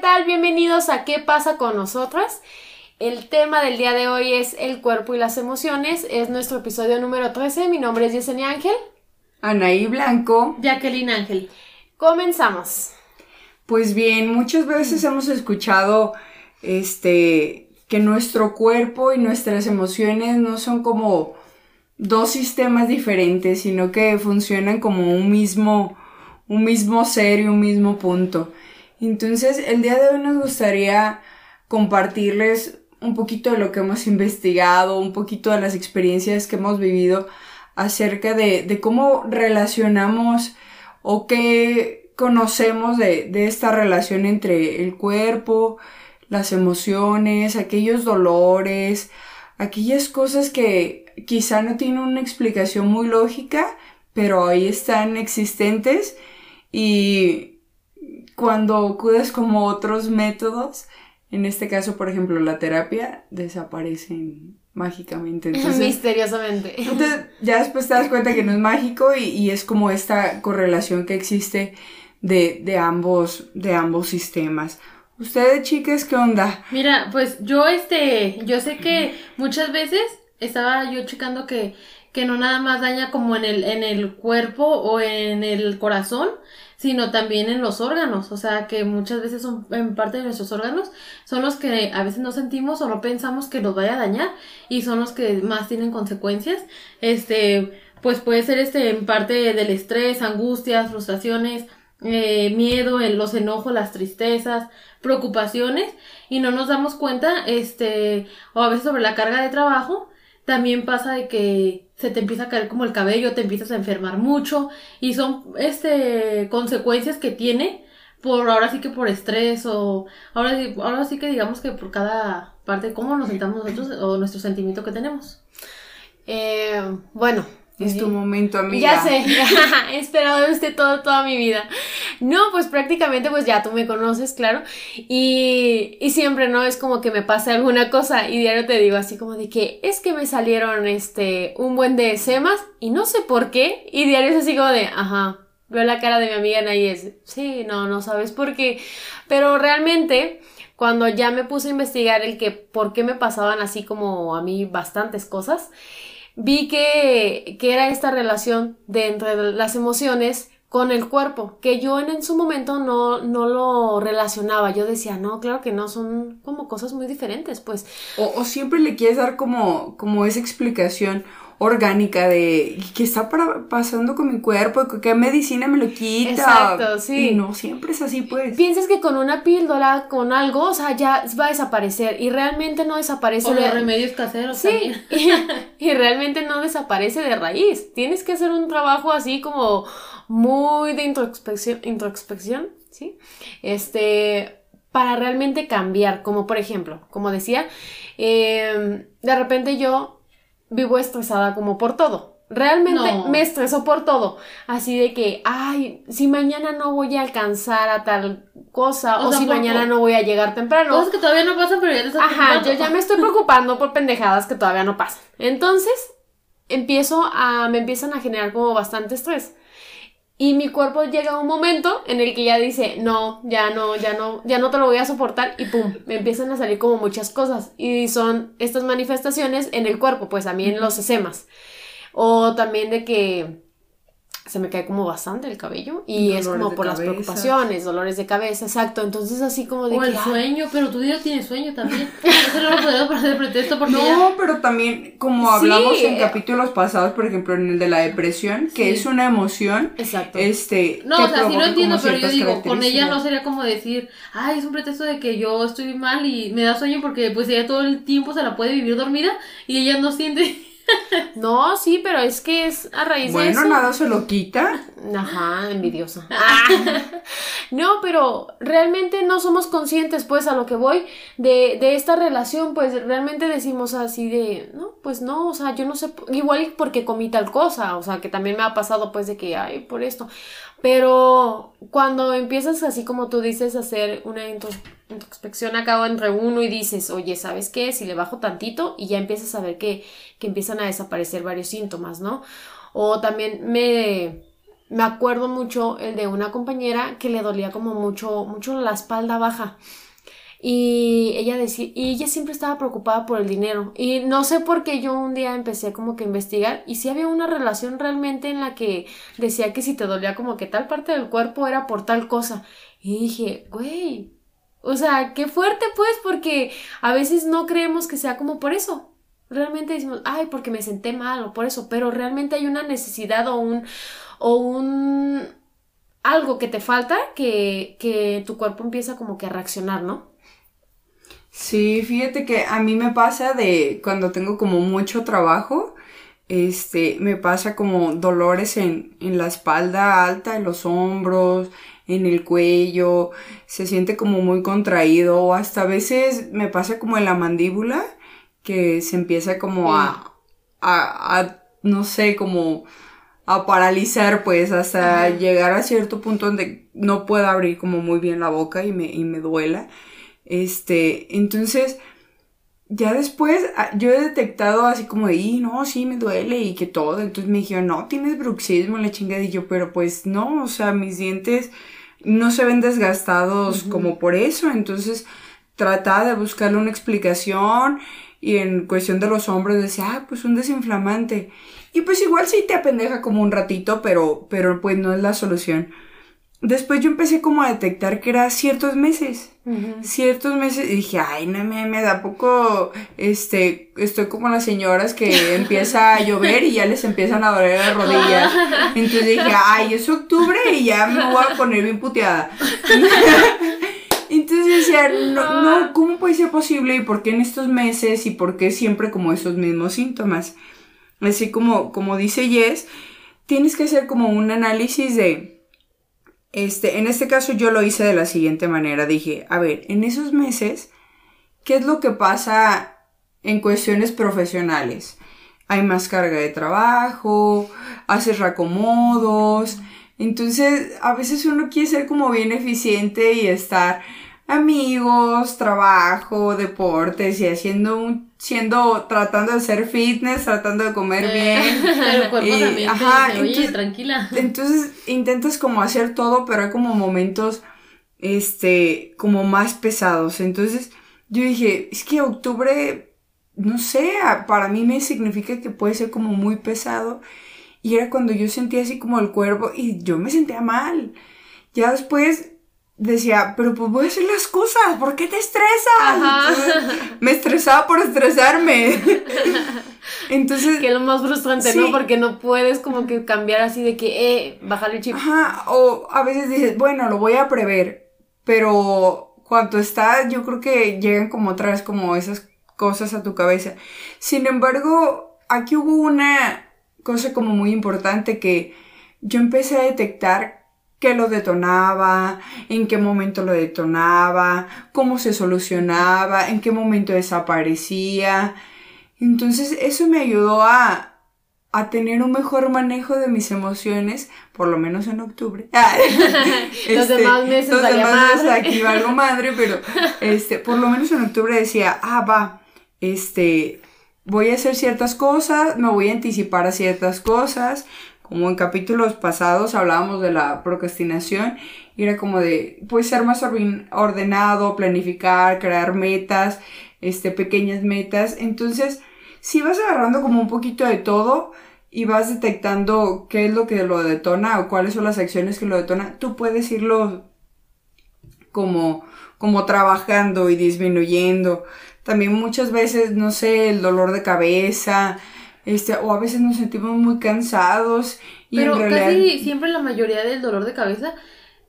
tal? Bienvenidos a ¿Qué pasa con nosotras? El tema del día de hoy es el cuerpo y las emociones. Es nuestro episodio número 13. Mi nombre es Yesenia Ángel. Anaí Blanco. Jacqueline Ángel. Comenzamos. Pues bien, muchas veces hemos escuchado este que nuestro cuerpo y nuestras emociones no son como dos sistemas diferentes, sino que funcionan como un mismo un mismo ser y un mismo punto. Entonces, el día de hoy nos gustaría compartirles un poquito de lo que hemos investigado, un poquito de las experiencias que hemos vivido acerca de, cómo relacionamos o qué conocemos de, de esta relación entre el cuerpo, las emociones, aquellos dolores, aquellas cosas que quizá no tienen una explicación muy lógica, pero ahí están existentes y cuando acudes como otros métodos, en este caso, por ejemplo, la terapia, desaparecen mágicamente. Misteriosamente. Entonces, ya después te das cuenta que no es mágico y, es como esta correlación que existe de, de, ambos, de ambos sistemas. ¿Ustedes, chicas, qué onda? Mira, pues yo, este, yo sé que muchas veces estaba yo checando que, que no nada más daña como en el, en el cuerpo o en el corazón, sino también en los órganos, o sea, que muchas veces son en parte de nuestros órganos, son los que a veces no sentimos o no pensamos que nos vaya a dañar y son los que más tienen consecuencias. Este, pues puede ser este en parte del estrés, angustias, frustraciones, eh, miedo, los enojos, las tristezas, preocupaciones y no nos damos cuenta, este, o a veces sobre la carga de trabajo, también pasa de que se te empieza a caer como el cabello, te empiezas a enfermar mucho y son este consecuencias que tiene por ahora sí que por estrés o ahora, ahora sí que digamos que por cada parte cómo nos sentamos nosotros o nuestro sentimiento que tenemos. Eh, bueno, es tu momento, amiga. Ya sé, he esperado de usted todo, toda mi vida. No, pues prácticamente pues ya tú me conoces, claro. Y, y siempre, ¿no? Es como que me pasa alguna cosa y diario te digo así como de que es que me salieron este un buen de semas y no sé por qué. Y diario es así como de, ajá, veo la cara de mi amiga Nay es, sí, no, no sabes por qué. Pero realmente cuando ya me puse a investigar el que por qué me pasaban así como a mí bastantes cosas, vi que, que era esta relación de entre las emociones con el cuerpo, que yo en, en su momento no, no lo relacionaba. Yo decía, no, claro que no, son como cosas muy diferentes, pues. O, o siempre le quieres dar como, como esa explicación orgánica de qué está pasando con mi cuerpo, qué medicina me lo quita. Exacto, sí. Y no siempre es así, pues. Piensas que con una píldora, con algo, o sea, ya va a desaparecer y realmente no desaparece. O de... los remedios caseros sí. y, realmente no desaparece de raíz. Tienes que hacer un trabajo así como muy de introspección, introspección, ¿sí? Este, para realmente cambiar, como por ejemplo, como decía, eh, de repente yo vivo estresada como por todo. Realmente me estreso por todo. Así de que, ay, si mañana no voy a alcanzar a tal cosa, o, si mañana no voy a llegar temprano. Cosas que todavía no pasan, pero ya te estás Ajá, yo ya me estoy preocupando por pendejadas que todavía no pasan. Entonces, empiezo a, me empiezan a generar como bastante estrés. Y mi cuerpo llega a un momento en el que ya dice, no, ya no, ya no, ya no te lo voy a soportar y pum, me empiezan a salir como muchas cosas. Y son estas manifestaciones en el cuerpo, pues a mí en los esemas. O también de que se me cae como bastante el cabello y es como por las preocupaciones, dolores de cabeza, exacto. Entonces así como de o el sueño, pero tu día tiene sueño también. Eso no lo podemos de pretexto porque No, pero también como hablamos en capítulos pasados, por ejemplo, en el de la depresión, que es una emoción. Exacto. Este, no, o sea, sí lo entiendo, pero yo digo, con ella no sería como decir, "Ay, es un pretexto de que yo estoy mal y me da sueño porque pues ella todo el tiempo se la puede vivir dormida y ella no siente no, sí, pero es que es a raíz de eso. Bueno, nada se lo quita. Ajá, envidiosa. Ah. no, pero realmente no somos conscientes, pues, a lo que voy de, de esta relación, pues realmente decimos así de, no, pues no, o sea, yo no sé, igual porque comí tal cosa, o sea, que también me ha pasado, pues, de que, ay, por esto. Pero cuando empiezas así como tú dices a hacer una introspección acá entre uno y dices, oye, ¿sabes qué? Si le bajo tantito y ya empiezas a ver que, que empiezan a desaparecer varios síntomas, ¿no? O también me, me acuerdo mucho el de una compañera que le dolía como mucho, mucho la espalda baja. Y ella decía, y ella siempre estaba preocupada por el dinero. Y no sé por qué yo un día empecé como que a investigar y si había una relación realmente en la que decía que si te dolía como que tal parte del cuerpo era por tal cosa. Y dije, güey, o sea, qué fuerte pues, porque a veces no creemos que sea como por eso. Realmente decimos, ay, porque me senté mal o por eso, pero realmente hay una necesidad o un, o un, algo que te falta que, que tu cuerpo empieza como que a reaccionar, ¿no? Sí, fíjate que a mí me pasa de cuando tengo como mucho trabajo, este, me pasa como dolores en, en la espalda alta, en los hombros, en el cuello, se siente como muy contraído o hasta a veces me pasa como en la mandíbula que se empieza como a, a, a no sé, como a paralizar pues hasta llegar a cierto punto donde no puedo abrir como muy bien la boca y me, y me duela. Este, entonces, ya después ah, yo he detectado así como de, y no, sí me duele y que todo. Entonces me dijeron, no, tienes bruxismo, la chingada. Y yo, pero pues no, o sea, mis dientes no se ven desgastados como por eso. Entonces trataba de buscarle una explicación y en cuestión de los hombres decía, ah, pues un desinflamante. Y pues igual sí te apendeja como un ratito, pero, pero pues no es la solución. Después yo empecé como a detectar que era ciertos meses, ciertos meses, y dije, ay, no me, me da poco, este, estoy como las señoras que empieza a llover y ya les empiezan a doler las rodillas. Entonces dije, ay, es octubre y ya me voy a poner bien puteada. Entonces decía, no, no, ¿cómo puede ser posible? ¿Y por qué en estos meses? ¿Y por qué siempre como esos mismos síntomas? Así como, como dice Jess, tienes que hacer como un análisis de este, en este caso yo lo hice de la siguiente manera. Dije, a ver, en esos meses, ¿qué es lo que pasa en cuestiones profesionales? Hay más carga de trabajo, haces reacomodos. Entonces, a veces uno quiere ser como bien eficiente y estar amigos, trabajo, deportes y haciendo un, siendo, tratando de hacer fitness, tratando de comer eh, bien. El cuerpo también ajá, oye, tranquila. Entonces intentas como hacer todo, pero hay como momentos, este, como más pesados. Entonces yo dije, es que octubre, no sé, para mí me significa que puede ser como muy pesado. Y era cuando yo sentía así como el cuerpo y yo me sentía mal. Ya después decía, pero pues voy a hacer las cosas, ¿por qué te estresas? me estresaba por estresarme. Entonces. Que es lo más frustrante, ¿no? Porque no puedes como que cambiar así de que, eh, bajar el chip. Ajá, o a veces dices, bueno, lo voy a prever, pero cuando está, yo creo que llegan como otra vez como esas cosas a tu cabeza. Sin embargo, aquí hubo una cosa como muy importante que yo empecé a detectar qué lo detonaba, en qué momento lo detonaba, cómo se solucionaba, en qué momento desaparecía. Entonces eso me ayudó a, a tener un mejor manejo de mis emociones, por lo menos en octubre. los este, demás meses, los demás meses aquí valgo madre, pero este, por lo menos en octubre decía, ah, va, este, voy a hacer ciertas cosas, me voy a anticipar a ciertas cosas, como en capítulos pasados hablábamos de la procrastinación, era como de, pues ser más ordenado, planificar, crear metas, este, pequeñas metas. Entonces, si vas agarrando como un poquito de todo y vas detectando qué es lo que lo detona o cuáles son las acciones que lo detonan, tú puedes irlo como, como trabajando y disminuyendo. También muchas veces, no sé, el dolor de cabeza, este, o a veces nos sentimos muy cansados. Y Pero casi siempre la mayoría del dolor de cabeza,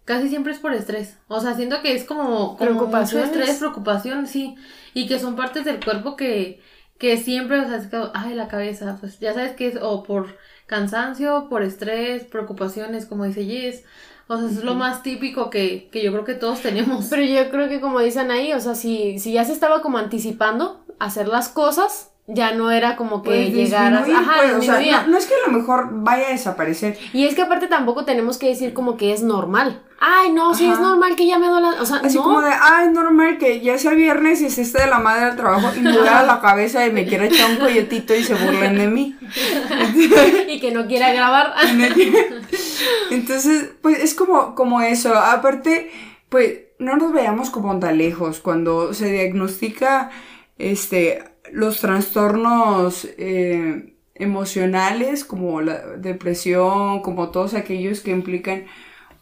casi siempre es por estrés. O sea, siento que es como, como mucho estrés, preocupación, sí. Y que son partes del cuerpo que, que siempre, o sea, es que, ay, la cabeza, pues ya sabes que es o por cansancio, por estrés, preocupaciones, como dice Jess. O sea, es lo más típico que, que, yo creo que todos tenemos. Pero yo creo que como dicen ahí, o sea, si, si ya se estaba como anticipando hacer las cosas, ya no era como que pues llegaras. Ajá, pues, no, es que a lo mejor vaya a desaparecer. Y es que aparte tampoco tenemos que decir como que es normal. Ay, no, sí es normal que ya me duela. O sea, Así como de, ay, es normal que ya sea viernes y se esté de la madre del trabajo y me duela la cabeza y me quiera echar un colletito y se burlen de mí. y que no quiera grabar. Entonces, pues es como, como eso. Aparte, pues no nos veamos como tan lejos. Cuando se diagnostica este, los trastornos eh, emocionales, como la depresión, como todos aquellos que implican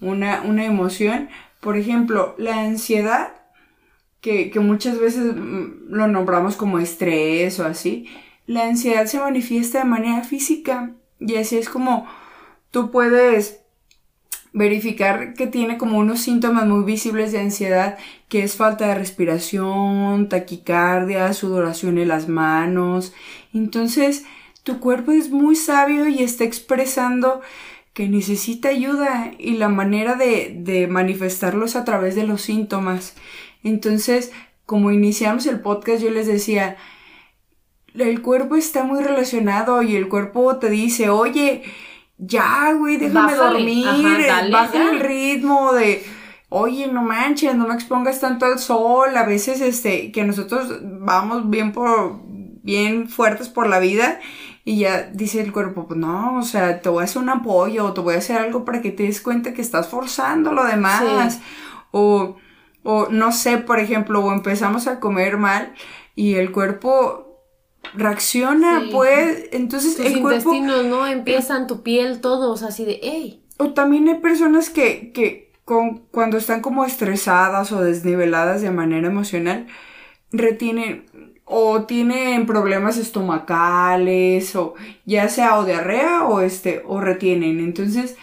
una, una emoción. Por ejemplo, la ansiedad, que, que muchas veces mm, lo nombramos como estrés o así, la ansiedad se manifiesta de manera física y así es como tú puedes verificar que tiene como unos síntomas muy visibles de ansiedad, que es falta de respiración, taquicardia, sudoración en las manos. Entonces, tu cuerpo es muy sabio y está expresando que necesita ayuda y la manera de, de manifestarlo es a través de los síntomas. Entonces, como iniciamos el podcast, yo les decía, el cuerpo está muy relacionado y el cuerpo te dice, oye, ya, güey, déjame dormir, baja el ritmo de, oye, no manches, no me expongas tanto al sol, a veces, este, que nosotros vamos bien por, bien fuertes por la vida y ya dice el cuerpo, pues no, o sea, te voy a hacer un apoyo, o te voy a hacer algo para que te des cuenta que estás forzando lo demás, o, o no sé, por ejemplo, o empezamos a comer mal y el cuerpo reacciona, pues, entonces Tus el cuerpo... intestinos, ¿no? Empiezan tu piel, todos así de, hey. O también hay personas que, que con, cuando están como estresadas o desniveladas de manera emocional, retienen o tienen problemas estomacales o ya sea o diarrea o este o retienen. Entonces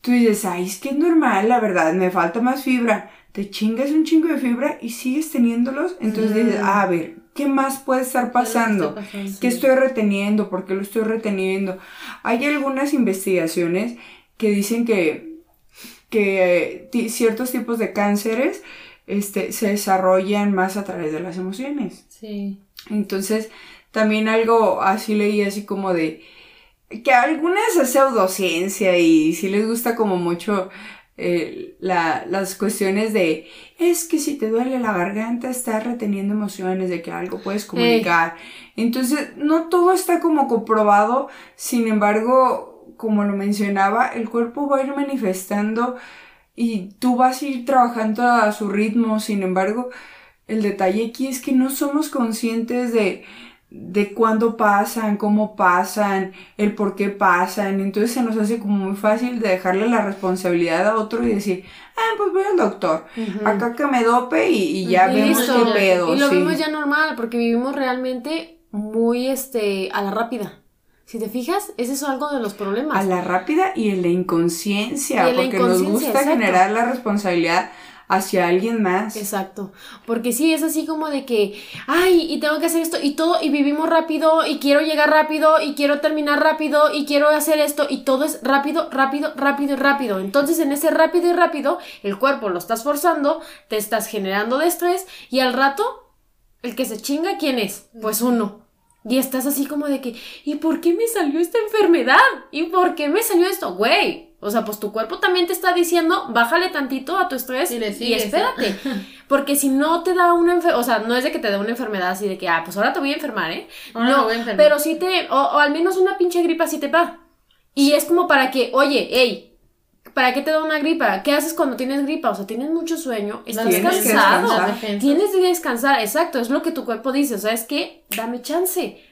tú dices, ay, es que es normal, la verdad, me falta más fibra. Te chingas un chingo de fibra y sigues teniéndolos. Entonces dices, ah, a ver, ¿Qué más puede estar pasando? ¿Qué estoy reteniendo? ¿Por qué lo estoy reteniendo? Hay algunas investigaciones que dicen que, que ciertos tipos de cánceres este, se desarrollan más a través de las emociones. Sí. Entonces, también algo así leí así como de que algunas es pseudociencia y si les gusta como mucho eh, la, las cuestiones de es que si te duele la garganta estás reteniendo emociones de que algo puedes comunicar. Entonces, no todo está como comprobado, sin embargo, como lo mencionaba, el cuerpo va a ir manifestando y tú vas a ir trabajando a su ritmo, sin embargo, el detalle aquí es que no somos conscientes de de cuándo pasan, cómo pasan, el por qué pasan. Entonces se nos hace como muy fácil de dejarle la responsabilidad a otro y decir, ah, pues voy al doctor, acá que me dope y, ya vemos qué pedo. Y lo vimos ya normal, porque vivimos realmente muy este a la rápida. Si te fijas, ese es algo de los problemas. A la rápida y en la inconsciencia, porque nos gusta generar la responsabilidad hacia alguien más. Exacto. Porque sí, es así como de que, ay, y tengo que hacer esto y todo, y vivimos rápido, y quiero llegar rápido, y quiero terminar rápido, y quiero hacer esto, y todo es rápido, rápido, rápido y rápido. Entonces, en ese rápido y rápido, el cuerpo lo estás forzando, te estás generando de estrés, y al rato, el que se chinga, ¿quién es? Pues uno. Y estás así como de que, ¿y por qué me salió esta enfermedad? ¿Y por qué me salió esto? Güey, o sea, pues tu cuerpo también te está diciendo, bájale tantito a tu estrés y, espérate. Porque si no te da una enfermedad, o sea, no es de que te dé una enfermedad así de que, ah, pues ahora te voy a enfermar, ¿eh? no, pero sí te, o, al menos una pinche gripa sí te va. Y es como para que, oye, hey, ¿para qué te da una gripa? ¿Qué haces cuando tienes gripa? O sea, tienes mucho sueño, estás cansado, tienes que descansar, exacto, es lo que tu cuerpo dice, o sea, es que dame chance.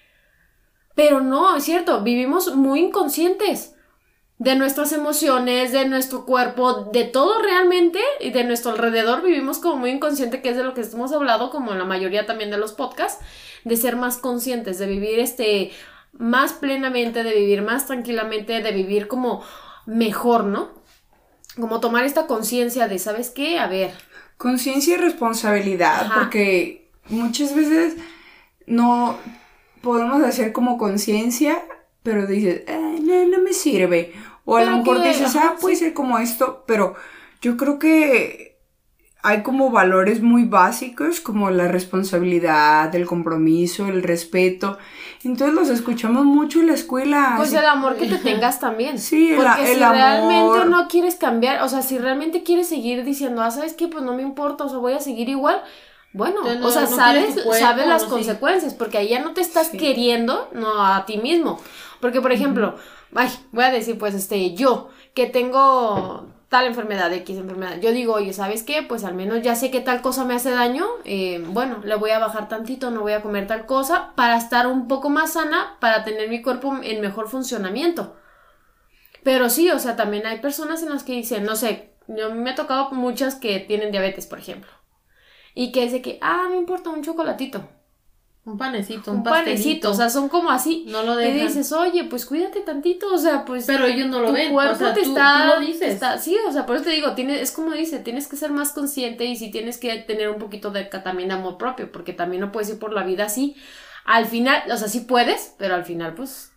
Pero no, es cierto, vivimos muy inconscientes de nuestras emociones, de nuestro cuerpo, de todo realmente y de nuestro alrededor vivimos como muy inconsciente, que es de lo que hemos hablado, como en la mayoría también de los podcasts, de ser más conscientes, de vivir este más plenamente, de vivir más tranquilamente, de vivir como mejor, ¿no? Como tomar esta conciencia de, ¿sabes qué? A ver. Conciencia y responsabilidad, porque muchas veces no podemos hacer como conciencia pero dices, eh, no, no me sirve. O a lo mejor dices, ah, puede ser como esto, pero yo creo que hay como valores muy básicos como la responsabilidad, el compromiso, el respeto. Entonces los escuchamos mucho en la escuela. Pues el amor que te tengas también. Sí, el, Porque si realmente no quieres cambiar, o sea, si realmente quieres seguir diciendo, ah, ¿sabes qué? Pues no me importa, o sea, voy a seguir igual. Bueno, o sea, sabes, sabes las consecuencias, porque ahí ya no te estás queriendo, no a ti mismo. Porque, por ejemplo, ay, voy a decir, pues, este, yo, que tengo tal enfermedad, X enfermedad. Yo digo, oye, ¿sabes qué? Pues al menos ya sé que tal cosa me hace daño. eh, bueno, le voy a bajar tantito, no voy a comer tal cosa para estar un poco más sana, para tener mi cuerpo en mejor funcionamiento. Pero sí, o sea, también hay personas en las que dicen, no sé, me ha tocado muchas que tienen diabetes, por ejemplo. Y que es que, ah, no importa, un chocolatito, Un panecito, un, un panecito, o sea, son como así. no lo Y dejan. dices, oye, pues cuídate tantito, o sea, pues pero ellos no lo tu ven. cuerpo o sea, te tú, está, tú lo dices. te está- sí, o sea, por eso te digo, tiene, es como dice, tienes que ser más consciente y si tienes que tener un poquito de también de amor propio, porque también no puedes ir por la vida así. Al final, o sea, sí puedes, pero al final, pues,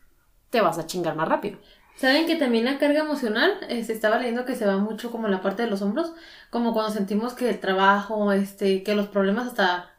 te vas a chingar más rápido. ¿Saben que también la carga emocional eh, se estaba leyendo que se va mucho como en la parte de los hombros? Como cuando sentimos que el trabajo, este, que los problemas hasta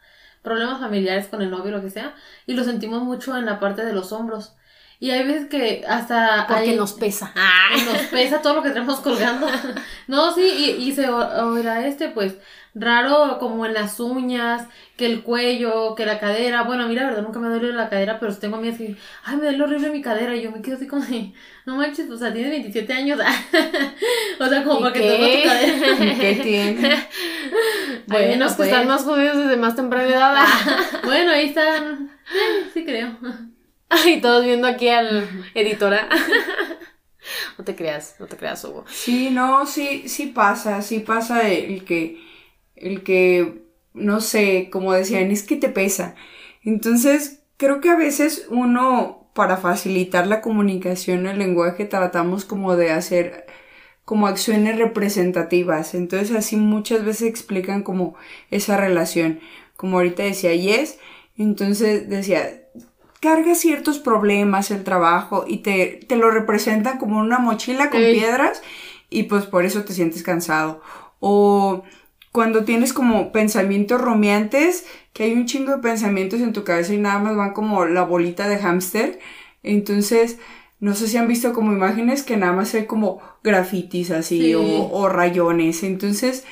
problemas familiares con el novio, lo que sea, y lo sentimos mucho en la parte de los hombros. Y hay veces que hasta Porque hay- nos pesa. nos pesa todo lo que tenemos colgando. No, sí, y, y se o- oirá este, pues, raro como en las uñas, que el cuello, que la cadera. Bueno, mira, la verdad, nunca me duele la cadera, pero tengo amigas que, ay, me duele horrible mi cadera. Y yo me quedo así como de, no manches, o sea, tienes 27 años. o sea, como ¿Y para que qué? te duele tu cadera. ¿Qué tiene? Bueno, que pues. están más jodidos desde más temprana edad. bueno, ahí están. Eh, sí creo. y todos viendo aquí al editora. no te creas, no te creas, Hugo. Sí, no, sí, sí pasa, sí pasa el que, el que, no sé, como decían, es que te pesa. Entonces, creo que a veces uno, para facilitar la comunicación, el lenguaje, tratamos como de hacer como acciones representativas. Entonces, así muchas veces explican como esa relación. Como ahorita decía Yes, entonces decía, carga ciertos problemas el trabajo y te, te lo representan como una mochila con piedras y pues por eso te sientes cansado. O cuando tienes como pensamientos rumiantes, que hay un chingo de pensamientos en tu cabeza y nada más van como la bolita de hámster. Entonces, no sé si han visto como imágenes que nada más hay como grafitis así Sí. o, o rayones. Entonces,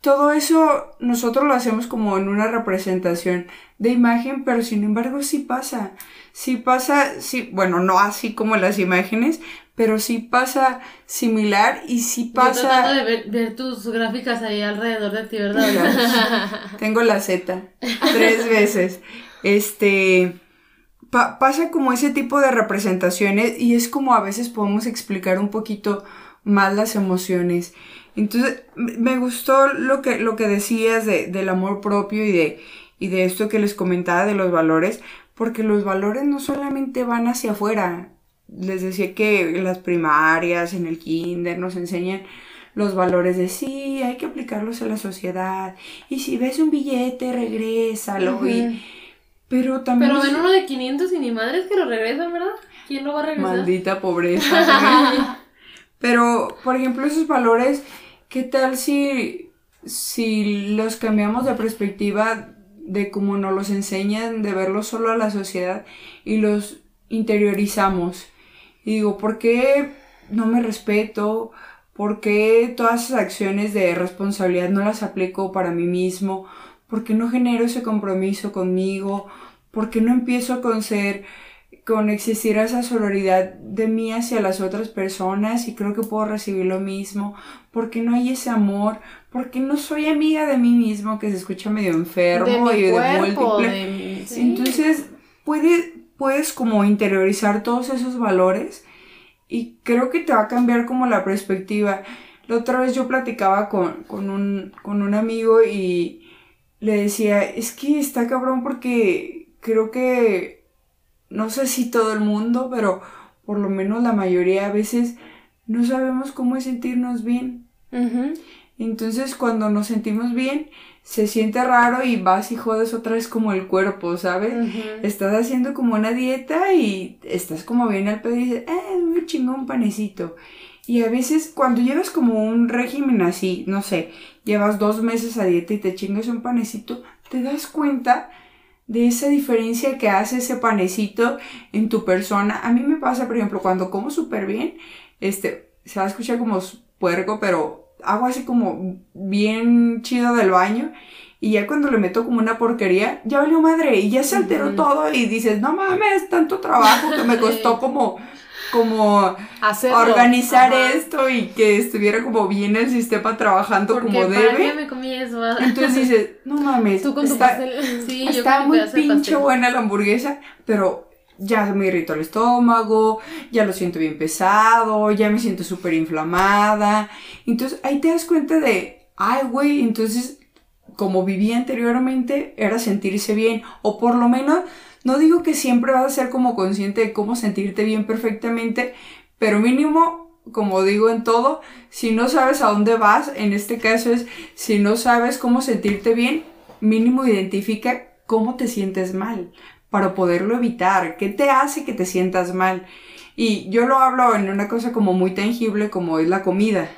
todo eso nosotros lo hacemos como en una representación de imagen, pero sin embargo sí pasa. Sí pasa, sí, bueno, no así como las imágenes, pero sí pasa similar y sí Yo tratando pasa. de ver, ver tus gráficas ahí alrededor de ti, ¿verdad? Tengo la Z tres veces. Este pa- pasa como ese tipo de representaciones y es como a veces podemos explicar un poquito más las emociones. Entonces, me gustó lo que, lo que decías de, del amor propio y de, y de esto que les comentaba de los valores, porque los valores no solamente van hacia afuera. Les decía que en las primarias, en el kinder, nos enseñan los valores de sí, hay que aplicarlos a la sociedad. Y si ves un billete, regrésalo. y- pero también... Pero ven uno de 500 y ni madres que lo regresan, ¿verdad? ¿Quién lo va a regresar? Maldita pobreza. Pero, por ejemplo, esos valores, ¿qué tal si, si los cambiamos de perspectiva de cómo nos los enseñan, de verlos solo a la sociedad y los interiorizamos? Y digo, ¿por qué no me respeto? ¿Por qué todas esas acciones de responsabilidad no las aplico para mí mismo? ¿Por qué no genero ese compromiso conmigo? ¿Por qué no empiezo con ser con existir esa sororidad de mí hacia las otras personas y creo que puedo recibir lo mismo, porque no hay ese amor, porque no soy amiga de mí mismo, que se escucha medio enfermo de y cuerpo, de múltiple. de sí. Entonces, puede, puedes como interiorizar todos esos valores y creo que te va a cambiar como la perspectiva. La otra vez yo platicaba con, con, un, con un amigo y le decía, es que está cabrón porque creo que, no sé si todo el mundo, pero por lo menos la mayoría a veces no sabemos cómo es sentirnos bien. Ujú. Entonces cuando nos sentimos bien, se siente raro y vas y jodes otra vez como el cuerpo, ¿sabes? Estás haciendo como una dieta y estás como bien al pedo y dices, eh, muy chingón panecito. Y a veces cuando llevas como un régimen así, no sé, llevas dos meses a dieta y te chingas un panecito, te das cuenta de esa diferencia que hace ese panecito en tu persona. A mí me pasa, por ejemplo, cuando como súper bien, este, se va a escuchar como puerco, pero hago así como bien chido del baño y ya cuando le meto como una porquería, ya valió madre y ya se alteró todo y dices, no mames, tanto trabajo que me costó como como organizar esto y que estuviera como bien el sistema trabajando como debe. me comí eso? Entonces dices, no mames, está, está muy pinche buena la hamburguesa, pero ya me irritó el estómago, ya lo siento bien pesado, ya me siento súper inflamada. Entonces ahí te das cuenta de, ay, güey, entonces como vivía anteriormente era sentirse bien, o por lo menos no digo que siempre vas a ser como consciente de cómo sentirte bien perfectamente, pero mínimo, como digo en todo, si no sabes a dónde vas, en este caso es, si no sabes cómo sentirte bien, mínimo identifica cómo te sientes mal para poderlo evitar, qué te hace que te sientas mal. Y yo lo hablo en una cosa como muy tangible como es la comida.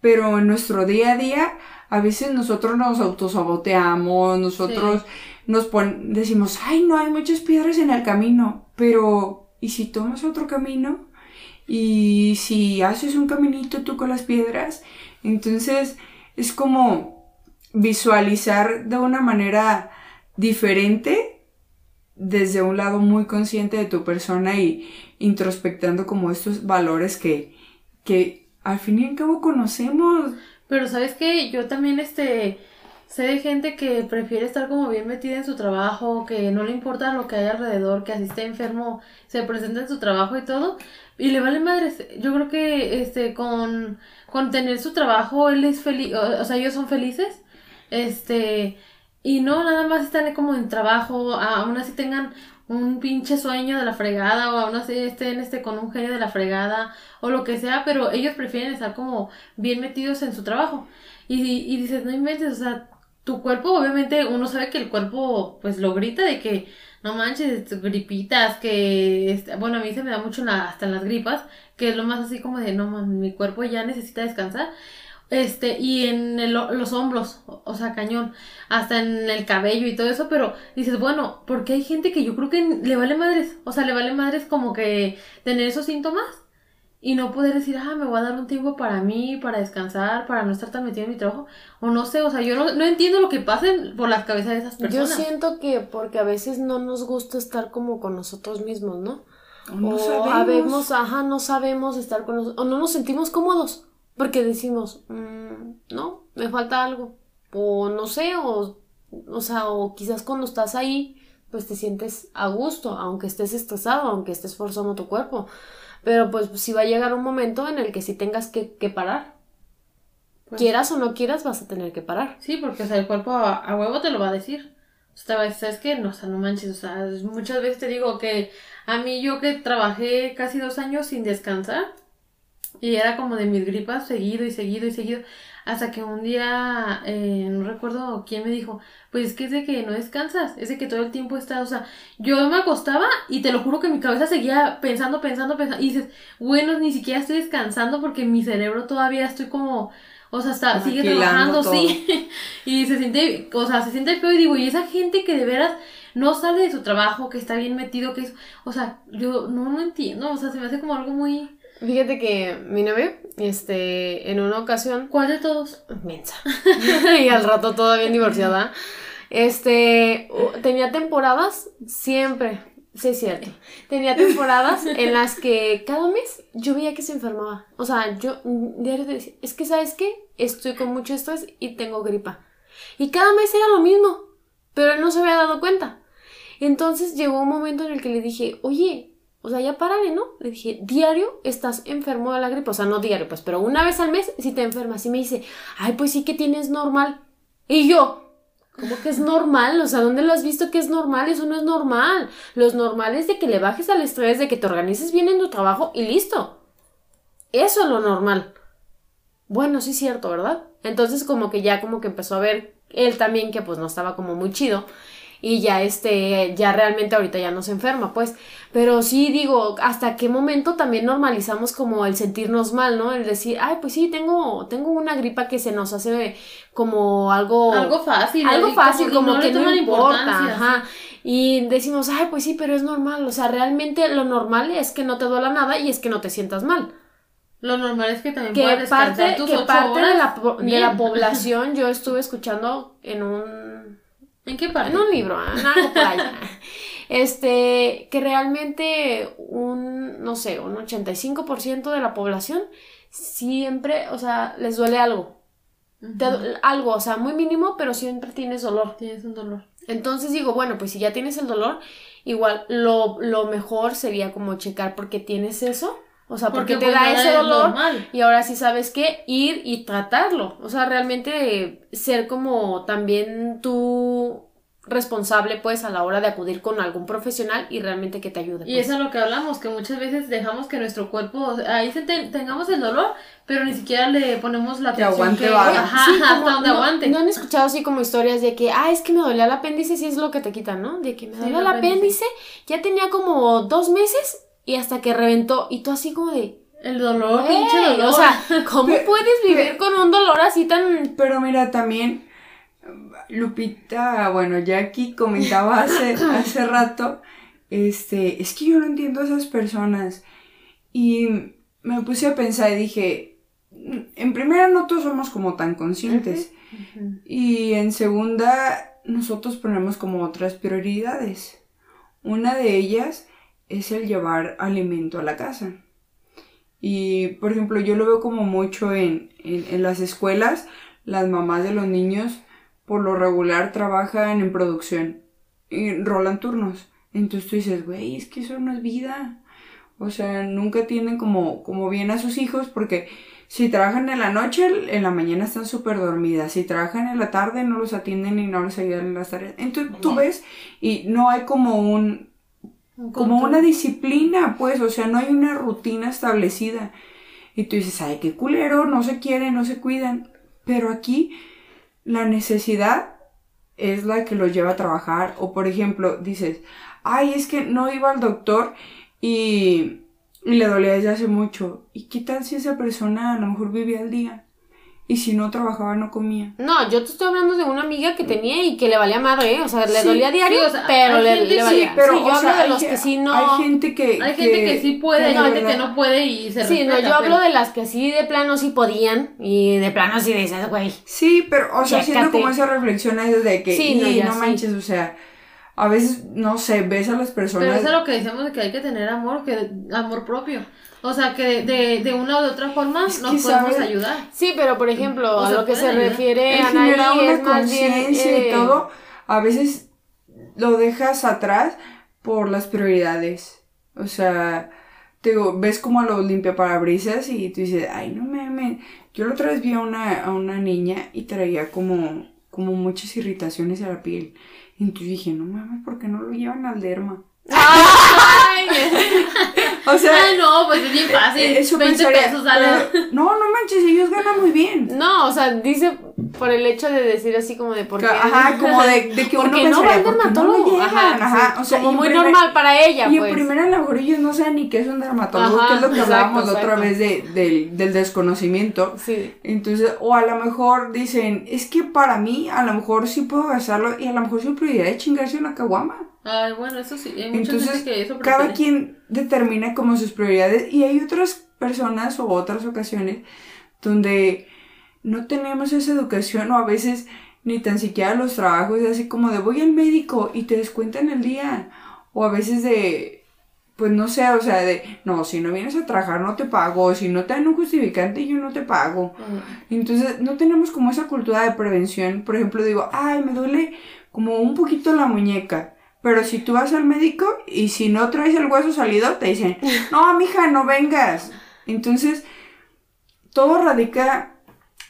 Pero en nuestro día a día, a veces nosotros nos autosaboteamos, nosotros nos decimos, ay, no, hay muchas piedras en el camino, pero ¿y si tomas otro camino? ¿Y si haces un caminito tú con las piedras? Entonces es como visualizar de una manera diferente desde un lado muy consciente de tu persona y introspectando como estos valores que, que al fin y al cabo conocemos. Pero sabes que yo también este Sé de gente que prefiere estar como bien metida en su trabajo, que no le importa lo que hay alrededor, que así esté enfermo, se presenta en su trabajo y todo, y le vale madres. Yo creo que este con, con tener su trabajo, él es feliz, o, sea, ellos son felices, este, y no, nada más están como en trabajo, aún así tengan un pinche sueño de la fregada o aún así estén este con un genio de la fregada o lo que sea, pero ellos prefieren estar como bien metidos en su trabajo. Y, y dices, no inventes, o sea, tu cuerpo, obviamente, uno sabe que el cuerpo, pues, lo grita de que, no manches, gripitas, que, este, bueno, a mí se me da mucho hasta en las gripas, que es lo más así como de, no, mi cuerpo ya necesita descansar. Este, y en los hombros, o, sea, cañón, hasta en el cabello y todo eso, pero dices, bueno, porque hay gente que yo creo que le vale madres, o sea, le vale madres como que tener esos síntomas y no poder decir, ah, me voy a dar un tiempo para mí, para descansar, para no estar tan metido en mi trabajo, o no sé, o sea, yo no, no entiendo lo que pasa por las cabezas de esas personas. Yo siento que porque a veces no nos gusta estar como con nosotros mismos, ¿no? O no sabemos. ajá, no sabemos estar con nosotros, o no nos sentimos cómodos, porque decimos, mm, no, me falta algo, o no sé, o, o sea, o quizás cuando estás ahí, pues te sientes a gusto, aunque estés estresado, aunque estés forzando tu cuerpo. Pero pues sí va a llegar un momento en el que sí tengas que, parar. Pues quieras o no quieras, vas a tener que parar. Sí, porque o sea, el cuerpo a, huevo te lo va a decir. O sea, ¿sabes qué? No, o sea, no manches, o sea, muchas veces te digo que a mí yo que trabajé casi dos años sin descansar y era como de mis gripas seguido y seguido y seguido. Hasta que un día, eh, no recuerdo quién me dijo, pues es que es de que no descansas, es de que todo el tiempo estás, o sea, yo me acostaba y te lo juro que mi cabeza seguía pensando, pensando, pensando, y dices, bueno, ni siquiera estoy descansando porque mi cerebro todavía estoy como, o sea, está, sigue trabajando, sí, y se siente, o sea, se siente feo y digo, y esa gente que de veras no sale de su trabajo, que está bien metido, que es, o sea, yo no, no entiendo, o sea, se me hace como algo muy... Fíjate que mi novio, este, en una ocasión. ¿Cuál de todos? Mensa. y al rato todavía divorciada. Este, tenía temporadas siempre. Sí, es cierto. Tenía temporadas en las que cada mes yo veía que se enfermaba. O sea, yo diario decía, es que, ¿sabes qué? Estoy con mucho estrés y tengo gripa. Y cada mes era lo mismo, pero él no se había dado cuenta. Entonces llegó un momento en el que le dije, oye, o sea, ya párale, ¿no? Le dije, diario estás enfermo de la gripe. O sea, no diario, pues, pero una vez al mes si te enfermas. Y me dice, ay, pues sí que tienes normal. Y yo, ¿cómo que es normal? O sea, ¿dónde lo has visto que es normal? Eso no es normal. Lo normal es de que le bajes al estrés, de que te organices bien en tu trabajo y listo. Eso es lo normal. Bueno, sí es cierto, ¿verdad? Entonces como que ya como que empezó a ver él también que pues no estaba como muy chido y ya este, ya realmente ahorita ya no se enferma, pues. Pero sí digo, hasta qué momento también normalizamos como el sentirnos mal, ¿no? El decir, ay, pues sí, tengo, tengo una gripa que se nos hace como algo... Algo fácil. Algo fácil, como, que, no, importa, ajá. Y decimos, ay, pues sí, pero es normal. O sea, realmente lo normal es que no te duela nada y es que no te sientas mal. Lo normal es que también que puedas parte, tus que parte de, la, de la población yo estuve escuchando en un ¿En qué parte? en un libro, en algo por allá. Este, que realmente un, no sé, un 85% de la población siempre, o sea, les duele algo. Te- algo, o sea, muy mínimo, pero siempre tienes dolor. Tienes un dolor. Entonces digo, bueno, pues si ya tienes el dolor, igual lo, lo mejor sería como checar por qué tienes eso. O sea, porque, te pues, da ese es dolor. normal. Y ahora sí sabes qué, ir y tratarlo. O sea, realmente ser como también tú responsable pues a la hora de acudir con algún profesional y realmente que te ayude. Y pues. eso es lo que hablamos, que muchas veces dejamos que nuestro cuerpo, ahí se te- tengamos el dolor, pero ni siquiera le ponemos la Que atención aguante que, vara. ajá, Sí, hasta como- donde no, aguante. ¿No han escuchado así como historias de que, ah, es que me dolía el apéndice, sí es lo que te quitan, ¿no? De que me Sí, dolió el el apéndice, ya tenía como dos meses y hasta que reventó. Y tú así como de, El dolor, pinche dolor. o sea, ¿cómo puedes vivir con un dolor así tan... Pero mira, también Lupita, bueno, Jackie comentaba hace, hace rato, este, es que yo no entiendo a esas personas. Y me puse a pensar y dije, en primera no todos somos como tan conscientes. Y en segunda, nosotros ponemos como otras prioridades. Una de ellas es el llevar alimento a la casa. Y, por ejemplo, yo lo veo como mucho en, en, en las escuelas, las mamás de los niños por lo regular trabajan en producción y rolan turnos. Entonces tú dices, güey, es que eso no es vida. O sea, nunca tienen como, como bien a sus hijos porque si trabajan en la noche, en la mañana están súper dormidas. Si trabajan en la tarde, no los atienden y no les ayudan en las tareas. Entonces tú ves y no hay como un, como una disciplina, pues, o sea, no hay una rutina establecida. Y tú dices, ay, qué culero, no se quieren, no se cuidan. Pero aquí la necesidad es la que los lleva a trabajar. O por ejemplo, dices, ay, es que no iba al doctor y, y le dolía desde hace mucho. ¿Y qué tal si esa persona a lo mejor vivía al día? Y si no trabajaba, no comía. No, yo te estoy hablando de una amiga que tenía y que le valía madre, ¿eh? O sea, le Sí, dolía diario, sí, o sea, pero hay le, gente- le sí, valía. pero Sí, yo o hablo sea, de hay los ge- que sí no... Hay gente que... Hay gente que sí puede que y de gente que no puede y se Sí, no, yo hablo de las que sí de plano sí podían y de plano sí dices, güey. Sí, pero, o sea, haciendo Chécate. como esa reflexión ahí de que, Sí, no, "Y, ya no manches, o sea, a veces, no sé, ves a las Pero personas... eso es lo que decimos de que hay que tener amor, que amor propio. O sea, que de, de una u de otra forma Es nos podemos ayudar. Sí, pero por ejemplo, O a lo que se ayudar. refiere a generar una es más bien... conciencia eh, y todo, a veces lo dejas atrás por las prioridades. O sea, te digo, ves como a los limpiaparabrisas y tú dices, ay, no mames. Yo la otra vez vi a una, a una niña y traía como, como muchas irritaciones a la piel. Y entonces dije, no mames, ¿por qué no lo llevan al derma? Ay, O sea, Ay, no, pues es bien fácil. eso 20 pensaría, pesos no, no manches, ellos ganan muy bien. no, o sea, dice por el hecho de decir así como de por qué... Ajá, como de, de que uno no va pensaría, al ¿por qué no dermatólogo. lo llevan? ajá, Ajá, o sea, como en muy primer- normal para ella, Y en pues. primera a lo mejor ellos no saben ni qué es un dermatólogo, Ajá, que es lo que exacto, hablábamos la otra vez de, del, del desconocimiento. Sí. Entonces, o a lo mejor dicen, es que para mí a lo mejor sí puedo gastarlo y a lo mejor su prioridad es chingarse una caguama. Ay, bueno, eso sí. Hay mucha Entonces, gente que eso cada quien determina como sus prioridades y hay otras personas o otras ocasiones donde no tenemos esa educación o a veces ni tan siquiera los trabajos es así como de voy al médico y te descuentan el día o a veces de pues no sé, o sea, de no, si no vienes a trabajar no te pago, si no te dan un justificante yo no te pago. Mm. Entonces, no tenemos como esa cultura de prevención. Por ejemplo, digo, ay, me duele como un poquito la muñeca. Pero si tú vas al médico y si no traes el hueso salido, te dicen, no, mija, no vengas. Entonces, todo radica,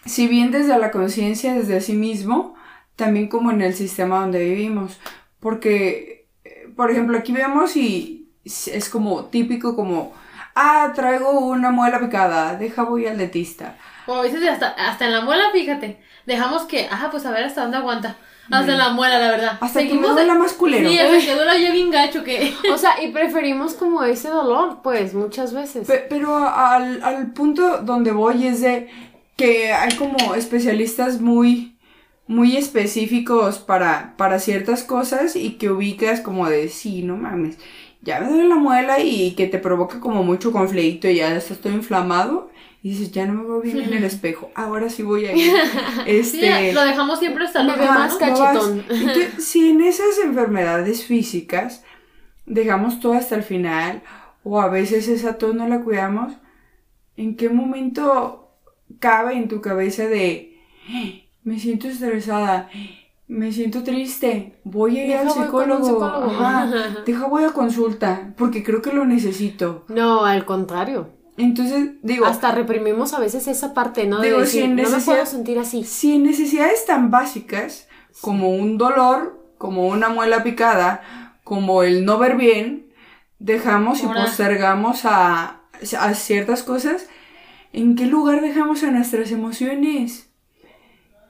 si bien desde la conciencia, desde sí mismo, también como en el sistema donde vivimos. Porque, eh, por ejemplo, aquí vemos y es como típico como, ah, traigo una muela picada, deja voy al dentista. O a veces hasta, hasta en la muela, fíjate. Dejamos que, ajá, pues a ver hasta dónde aguanta. Hasta en la muela, la verdad. Hasta que me duela más culero. Sí, hasta que duela ya bien gacho que. O sea, y preferimos como ese dolor, pues, muchas veces. Pe- pero al, al punto donde voy es de que hay como especialistas muy, muy específicos para, para ciertas cosas y que ubicas como de sí, no mames. ya me duele la muela y que te provoca como mucho conflicto y ya estás todo inflamado. Y dices, ya no me veo bien en el espejo, ahora sí voy a ir. Sí, Este, lo dejamos siempre hasta más ¿no? ca- cachetón. Entonces, si en esas enfermedades físicas dejamos todo hasta el final, o a veces esa tos no la cuidamos, ¿en qué momento cabe en tu cabeza de "Eh, me siento estresada? Me siento triste, voy a ir Deja, al voy psicólogo, psicólogo". Ajá, deja voy a consulta, porque creo que lo necesito. No, al contrario. Entonces, digo, Hasta reprimimos a veces esa parte, ¿no? De Digo, decir, sin no me puedo sentir así. Si en necesidades tan básicas como un dolor, como una muela picada, como el no ver bien, dejamos y postergamos a, a ciertas cosas, ¿en qué lugar dejamos a nuestras emociones?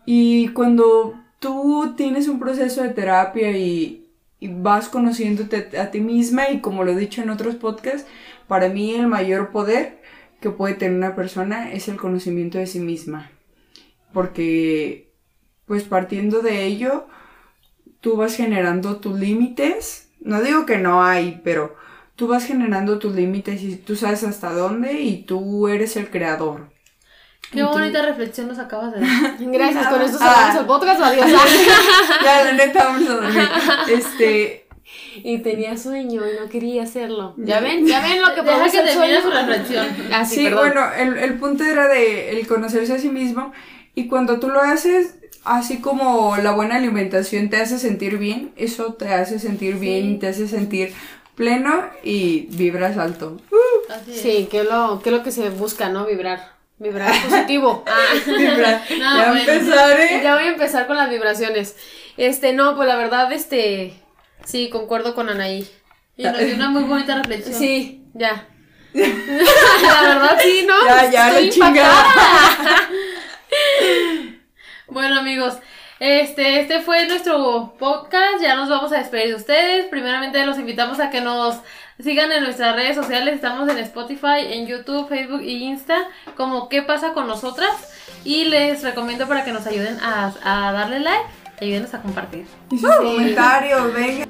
Y cuando tú tienes un proceso de terapia y, y vas conociéndote a ti misma y como lo he dicho en otros podcasts, para mí el mayor poder que puede tener una persona es el conocimiento de sí misma. Porque, pues partiendo de ello, tú vas generando tus límites. No digo que no hay, pero tú vas generando tus límites y tú sabes hasta dónde y tú eres el creador. Qué Entonces- bonita reflexión nos acabas de dar. Gracias, con esto Ah. cerramos el podcast, adiós. ya, la neta, vamos a dormir. Este, y tenía sueño y no quería hacerlo. ¿Ya ven? ¿Ya ven lo que produce que sueño? su reflexión. Ah, sí, perdón. bueno, el, el punto era de el conocerse a sí mismo y cuando tú lo haces, así como la buena alimentación te hace sentir bien, eso te hace sentir bien, te hace sentir pleno y vibras alto. Así es. Sí, que es lo, que es lo que se busca, ¿no? Vibrar. Vibrar positivo. Ah. Vibra. No, ya bueno. empezaré. Ya voy a empezar con las vibraciones. Este, no, pues la verdad, este, sí, concuerdo con Anaí. Y nos dio una muy bonita reflexión. Sí, ya. la verdad, sí, ¿no? Ya, ya, Estoy chingada. Bueno, amigos, este, este fue nuestro podcast. Ya nos vamos a despedir de ustedes. Primeramente los invitamos a que nos sigan en nuestras redes sociales. Estamos en Spotify, en YouTube, Facebook y Insta, como ¿Qué pasa con nosotras? Y les recomiendo para que nos ayuden a, a darle like ayúdenos a compartir. Y sus comentarios, venga.